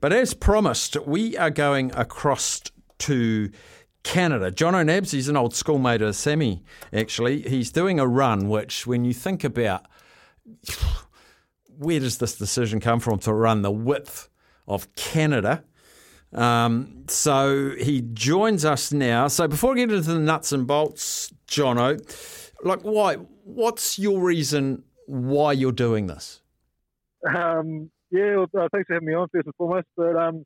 But as promised, we are going across to Canada. Jono Nabbs, he's an old schoolmate of Sammy, actually. He's doing a run, which, when you think about where does this decision come from to run the width of Canada? Um, so he joins us now. So before we get into the nuts and bolts, Jono, like why? What's your reason why you're doing this? Um, yeah, well, uh, thanks for having me on first and foremost. But um,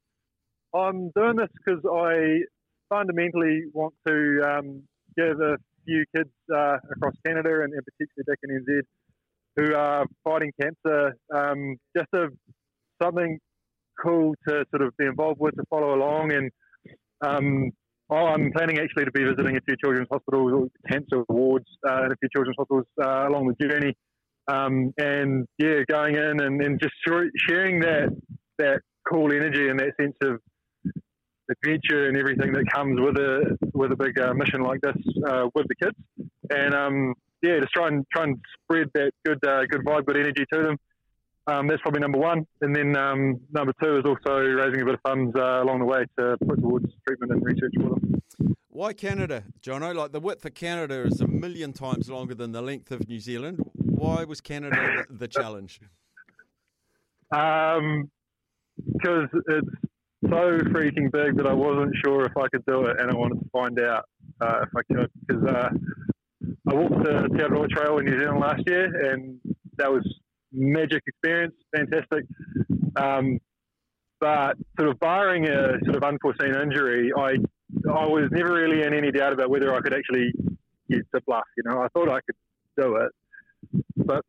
I'm doing this because I fundamentally want to um, give a few kids uh, across Canada and, and, particularly back in NZ who are fighting cancer um, just a, something cool to sort of be involved with, to follow along. And um, I'm planning actually to be visiting a few children's hospitals, cancer wards uh, in a few children's hospitals uh, along the journey. Um, and yeah, going in and, and just sharing that that cool energy and that sense of adventure and everything that comes with a with a big uh, mission like this uh, with the kids, and um, yeah, just try and try and spread that good uh, good vibe, good energy to them. Um, that's probably number one, and then um, number two is also raising a bit of funds uh, along the way to put towards treatment and research for them. Why Canada, Jono? Like the width of Canada is a million times longer than the length of New Zealand. Why was Canada the, the challenge? Um, because it's so freaking big that I wasn't sure if I could do it, and I wanted to find out uh, if I could. Because uh, I walked the Te Araroa Trail in New Zealand last year, and that was magic experience, fantastic. Um, but sort of barring a sort of unforeseen injury, I I was never really in any doubt about whether I could actually get to bluff. You know, I thought I could do it, but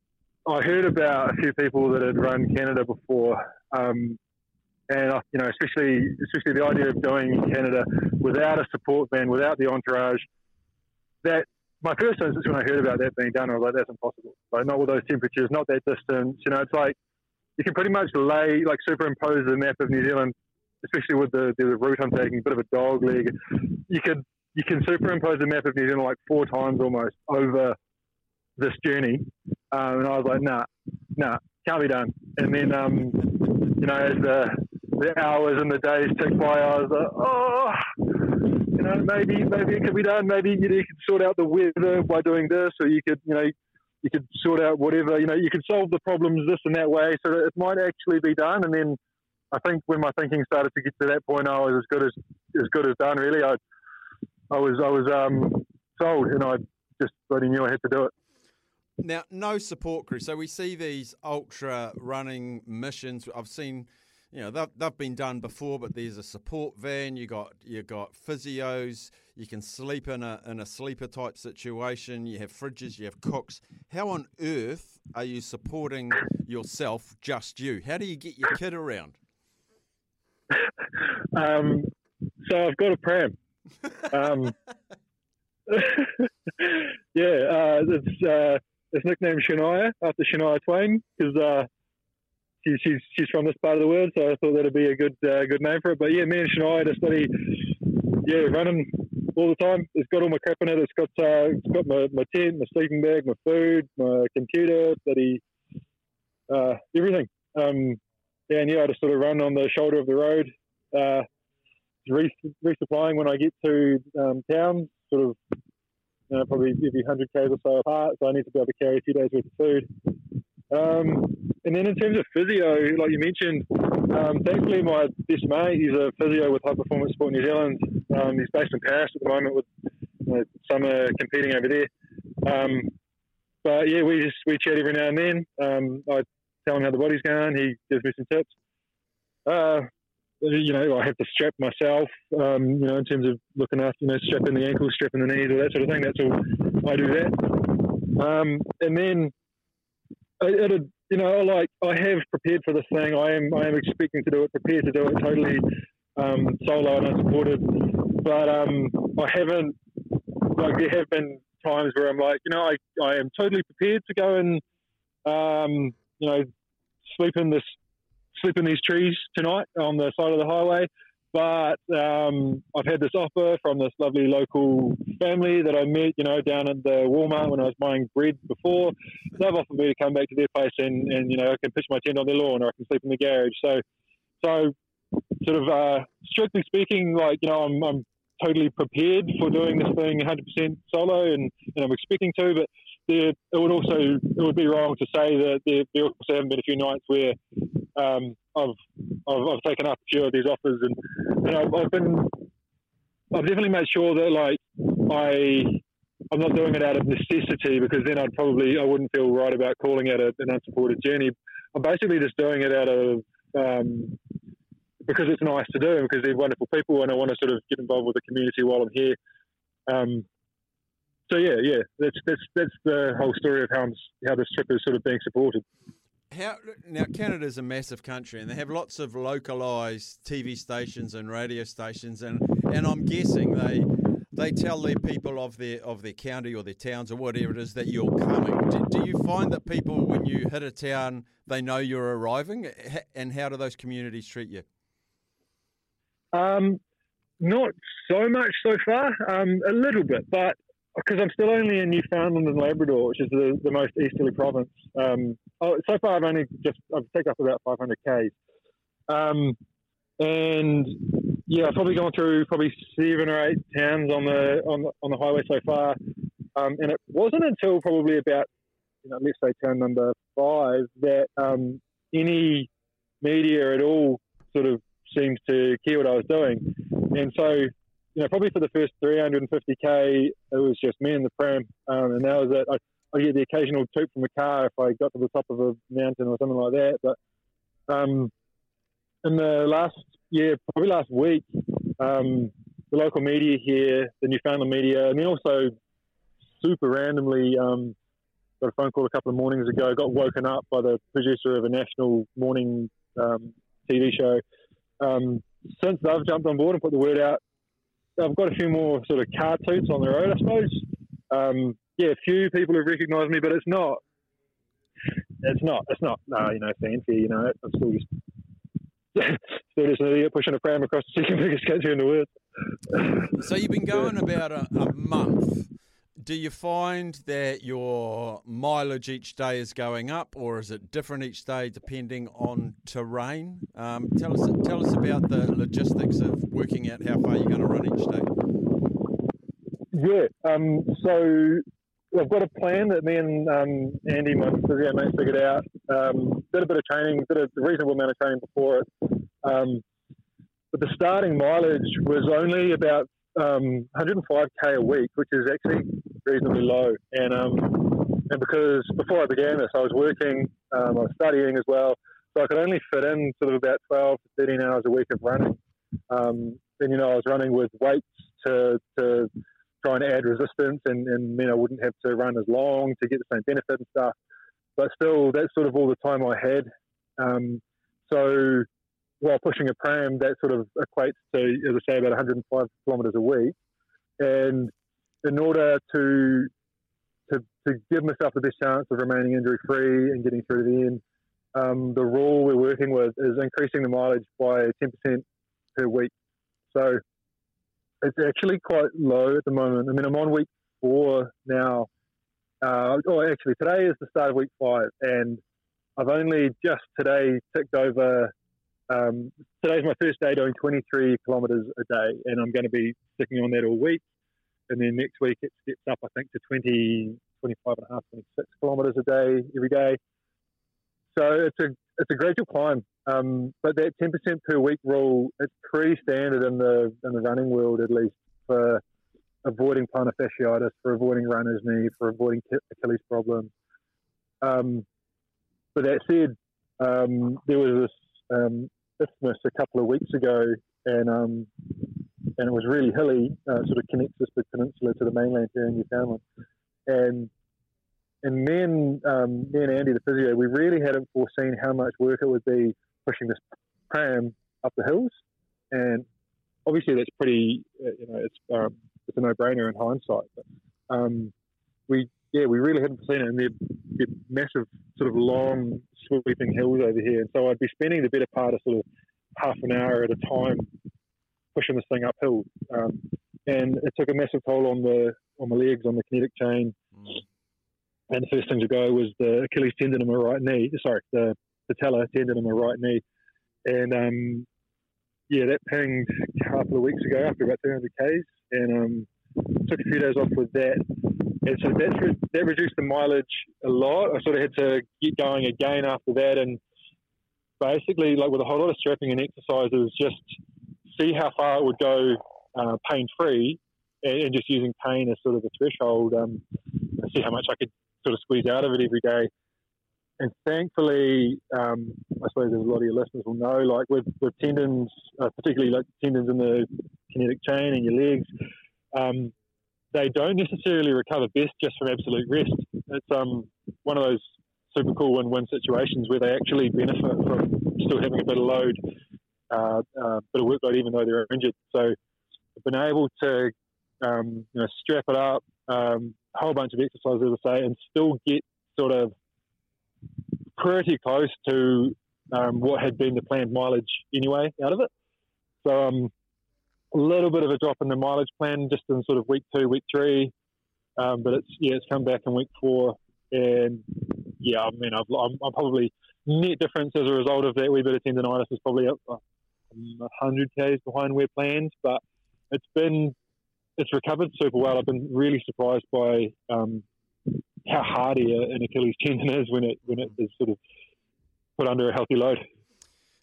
I heard about a few people that had run Canada before, um, and I, you know, especially especially the idea of doing Canada without a support van, without the entourage. That my first instance when I heard about that being done, I was like, that's impossible. Like, not with those temperatures, not that distance. You know, it's like you can pretty much lay like superimpose the map of New Zealand especially with the, the route I'm taking, a bit of a dog leg. You could you can superimpose the map of New Zealand like four times almost over this journey, um, and I was like, nah, nah, can't be done. And then, um, you know, as the the hours and the days tick by, I was like, oh, you know, maybe maybe it could be done. Maybe you, know, you could sort out the weather by doing this, or you could, you know, you could sort out whatever. You know, you could solve the problems this and that way, so that it might actually be done. And then I think when my thinking started to get to that point, I was as good as as good as done. Really, I I was I was um, sold, and I just bloody knew I had to do it. Now, no support crew. So we see these ultra running missions. I've seen, you know, they've, they've been done before, but there's a support van. You got you got physios. You can sleep in a in a sleeper type situation. You have fridges. You have cooks. How on earth are you supporting yourself, just you? How do you get your kid around? um, so I've got a pram. Um, yeah, uh, it's uh, it's nicknamed Shania after Shania Twain because uh, she's she's she's from this part of the world, so I thought that'd be a good uh, good name for it. But yeah, me and Shania just study, yeah, running all the time. It's got all my crap in it. It's got uh, it's got my, my tent, my sleeping bag, my food, my computer, bloody uh, everything. Um, and yeah, I just sort of run on the shoulder of the road, uh, resupplying when I get to um, town, sort of you know, probably every 100 k's or so apart. So I need to be able to carry a few days worth of food. Um, and then in terms of physio, like you mentioned, um, thankfully my best mate, he's a physio with High Performance Sport New Zealand. Um, he's based in Paris at the moment with you know, summer competing over there. Um, but yeah, we just we chat every now and then. Um, I tell him how the body's going. He gives me some tips. Uh, you know, I have to strap myself, um, you know, in terms of looking after, you know, strapping the ankles, strapping the knees, all that sort of thing. That's all I do that. Um, and then it, a you know, like I have prepared for this thing. I am I am expecting to do it, prepared to do it totally um, solo and unsupported. But um, I haven't. Like there have been times where I'm like, you know, I, I am totally prepared to go and um, you know sleep in this sleep in these trees tonight on the side of the highway. But um, I've had this offer from this lovely local family that I met, you know, down at the Walmart when I was buying bread before. They've offered me to come back to their place and, and you know, I can pitch my tent on their lawn or I can sleep in the garage. So, so sort of uh, strictly speaking, like you know, I'm, I'm totally prepared for doing this thing 100% solo, and, and I'm expecting to. But there, it would also it would be wrong to say that there, there also haven't been a few nights where um, I've, I've, I've taken up a few of these offers, and, and I've, I've been I've definitely made sure that like I I'm not doing it out of necessity because then I'd probably I wouldn't feel right about calling it an unsupported journey. I'm basically just doing it out of um, because it's nice to do because they're wonderful people and I want to sort of get involved with the community while I'm here. Um, so yeah, yeah, that's that's that's the whole story of how how this trip is sort of being supported. How now? Canada's a massive country, and they have lots of localized TV stations and radio stations, and and I'm guessing they they tell their people of their of their county or their towns or whatever it is that you're coming. Do, do you find that people, when you hit a town, they know you're arriving, and how do those communities treat you? Um, not so much so far, um, a little bit, but because I'm still only in Newfoundland and Labrador, which is the, the most easterly province. Um, oh, so far, I've only just I've taken up about 500 k's, um, and yeah, I've probably gone through probably seven or eight towns on the on the, on the highway so far, um, and it wasn't until probably about you know let's say town number five that um, any media at all sort of seems to care what I was doing. And so, you know, probably for the first 350k, it was just me and the pram, um, and that was it. I, I get the occasional toot from a car if I got to the top of a mountain or something like that. But um, in the last year, probably last week, um, the local media here, the Newfoundland media, and then also super randomly um, got a phone call a couple of mornings ago. Got woken up by the producer of a national morning um, TV show um, since they've jumped on board and put the word out, I've got a few more sort of car toots on the road, I suppose. Um, yeah, a few people have recognised me, but it's not. It's not. It's not. No, you know, fancy. You know, I'm still just still just an idiot pushing a pram across the second biggest country in the world. so you've been going about a, a month do you find that your mileage each day is going up, or is it different each day depending on terrain? Um, tell us tell us about the logistics of working out how far you're going to run each day. Yeah, um, so I've got a plan that me and um, Andy, my physio mate, figured out. Um, did a bit of training, did a reasonable amount of training before it. Um, but the starting mileage was only about um, 105k a week, which is actually reasonably low. And um, and because before I began this, I was working, um, I was studying as well, so I could only fit in sort of about 12 to 13 hours a week of running. Um, and you know, I was running with weights to to try and add resistance, and and mean I wouldn't have to run as long to get the same benefit and stuff. But still, that's sort of all the time I had. Um, so while pushing a pram, that sort of equates to, as I say, about 105 kilometres a week. And in order to, to, to give myself the best chance of remaining injury free and getting through to the end, um, the rule we're working with is increasing the mileage by 10% per week. So it's actually quite low at the moment. I mean, I'm on week four now. Uh, oh, actually, today is the start of week five, and I've only just today ticked over um, today's my first day doing 23 kilometres a day, and I'm going to be sticking on that all week. And then next week it steps up, I think, to 20, 25 and a half, 26 kilometres a day every day. So it's a it's a gradual climb, um, but that 10% per week rule it's pretty standard in the in the running world, at least for avoiding plantar fasciitis, for avoiding runner's knee, for avoiding Achilles problems. Um, but that said, um, there was this um, isthmus a couple of weeks ago, and um, and it was really hilly. Uh, sort of connects this big peninsula to the mainland here in Newfoundland, and and me and um, me and Andy, the physio, we really hadn't foreseen how much work it would be pushing this pram up the hills, and obviously that's pretty, uh, you know, it's um, it's a no-brainer in hindsight. But um, we, yeah, we really hadn't seen it, and they're, they're, massive, sort of long, sweeping hills over here. And so I'd be spending the better part of sort of half an hour at a time pushing this thing uphill, um, and it took a massive toll on the on my legs, on the kinetic chain. Mm. And the first thing to go was the Achilles tendon in my right knee. Sorry, the patella tendon in my right knee, and um, yeah, that pinged a couple of weeks ago after about 300 k's, and um, took a few days off with that. And so that's re- that reduced the mileage a lot. I sort of had to get going again after that, and basically, like with a whole lot of strapping and exercises, just see how far it would go uh, pain free, and, and, just using pain as sort of a threshold, um, see how much I could sort of squeeze out of it every day and thankfully, um, I suppose a lot of your listeners will know, like with, with tendons, uh, particularly like tendons in the kinetic chain and your legs, um, they don't necessarily recover best just from absolute rest. It's um, one of those super cool win-win situations where they actually benefit from still having a bit of load, uh, uh, bit of workload, even though they're injured. So, been able to um, you know strap it up, um, a whole bunch of exercises, as I say, and still get sort of pretty close to um, what had been the planned mileage anyway out of it. So um, a little bit of a drop in the mileage plan just in sort of week two, week three. Um, but it's yeah, it's come back in week four, and yeah, I mean, i am probably net difference as a result of that wee bit of tendonitis is probably up uh, hundred k's behind where planned, but it's been it's recovered super well. I've been really surprised by um, how hardy an Achilles tendon is when it when it is sort of put under a healthy load.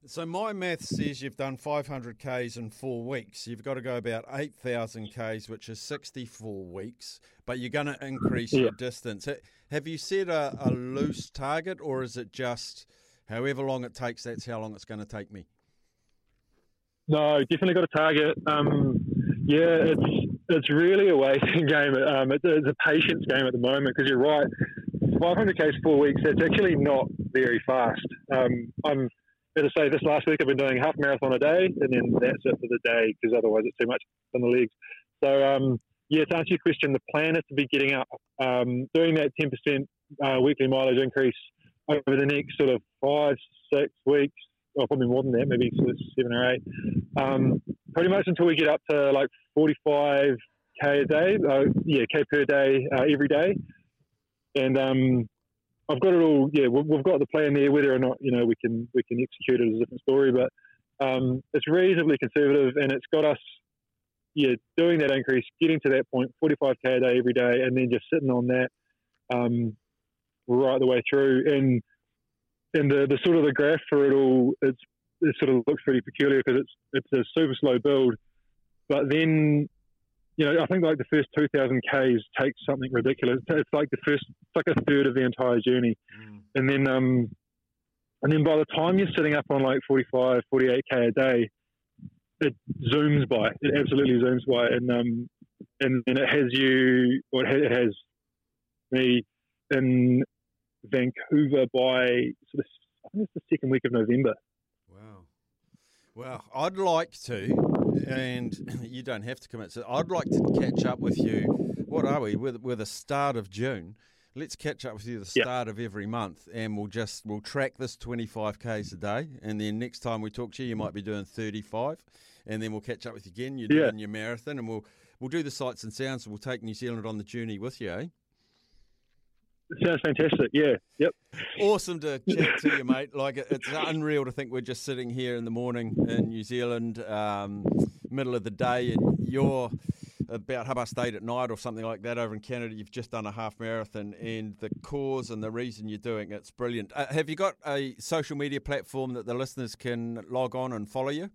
So my math says you've done 500 k's in four weeks. You've got to go about 8,000 k's, which is 64 weeks. But you're going to increase yeah. your distance. Have you set a, a loose target, or is it just however long it takes? That's how long it's going to take me. No, definitely got a target. Um, yeah, it's it's really a waiting game. Um, it's, it's, a patience game at the moment because you're right. 500 k's four weeks. That's actually not very fast. Um, I'm to say this last week I've been doing half marathon a day, and then that's it for the day because otherwise it's too much on the legs. So um, yeah, to answer your question, the plan is to be getting up, um, doing that 10% uh, weekly mileage increase over the next sort of five, six weeks, or probably more than that, maybe sort of seven or eight. Um, pretty much until we get up to like 45 k a day, uh, yeah, k per day uh, every day, and um, I've got it all. Yeah, we've got the plan there. Whether or not you know we can we can execute it is a different story, but um, it's reasonably conservative, and it's got us yeah doing that increase, getting to that point, 45 k a day every day, and then just sitting on that um, right the way through. And and the, the sort of the graph for it all, it's it sort of looks pretty peculiar because it's it's a super slow build, but then you know I think like the first two thousand k's takes something ridiculous. It's like the first it's like a third of the entire journey, mm. and then um and then by the time you're sitting up on like 45, 48 k a day, it zooms by. It absolutely zooms by, and um and, and it has you or it has me in Vancouver by sort of I think it's the second week of November. Well, I'd like to, and you don't have to commit. So I'd like to catch up with you. What are we? We're, we're the start of June. Let's catch up with you the start yep. of every month, and we'll just we'll track this twenty five k's a day, and then next time we talk to you, you might be doing thirty five, and then we'll catch up with you again. You're yeah. doing your marathon, and we'll we'll do the sights and sounds. And we'll take New Zealand on the journey with you, eh? Sounds fantastic. Yeah. Yep. Awesome to chat to you, mate. Like it's unreal to think we're just sitting here in the morning in New Zealand, um, middle of the day, and you're about half past eight at night or something like that over in Canada. You've just done a half marathon, and the cause and the reason you're doing it's brilliant. Uh, have you got a social media platform that the listeners can log on and follow you?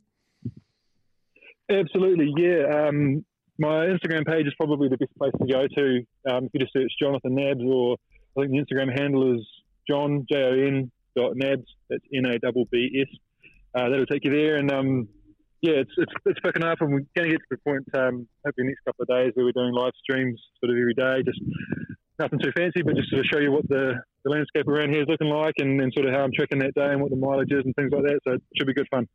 Absolutely, yeah. Um, my Instagram page is probably the best place to go to. Um, if you just search Jonathan Nabbs or I think the Instagram handle is Jon J O N dot Nabbs. That's N A B B S. Uh, that'll take you there, and um, yeah, it's, it's it's picking up, and we're going to get to the point. Um, hopefully, next couple of days where we're doing live streams sort of every day, just nothing too fancy, but just to show you what the, the landscape around here is looking like and, and sort of how I'm tracking that day and what the mileage is and things like that. So it should be good fun.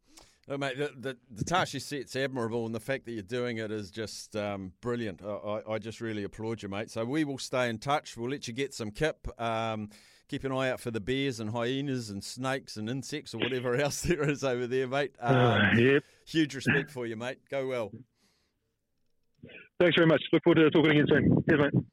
Oh, mate, the, the, the task you set's admirable, and the fact that you're doing it is just um, brilliant. I, I, just really applaud you, mate. So we will stay in touch. We'll let you get some kip. Um, keep an eye out for the bears and hyenas and snakes and insects or whatever else there is over there, mate. Um, uh, yep. Huge respect for you, mate. Go well. Thanks very much. Look forward to talking again soon. Cheers, mate.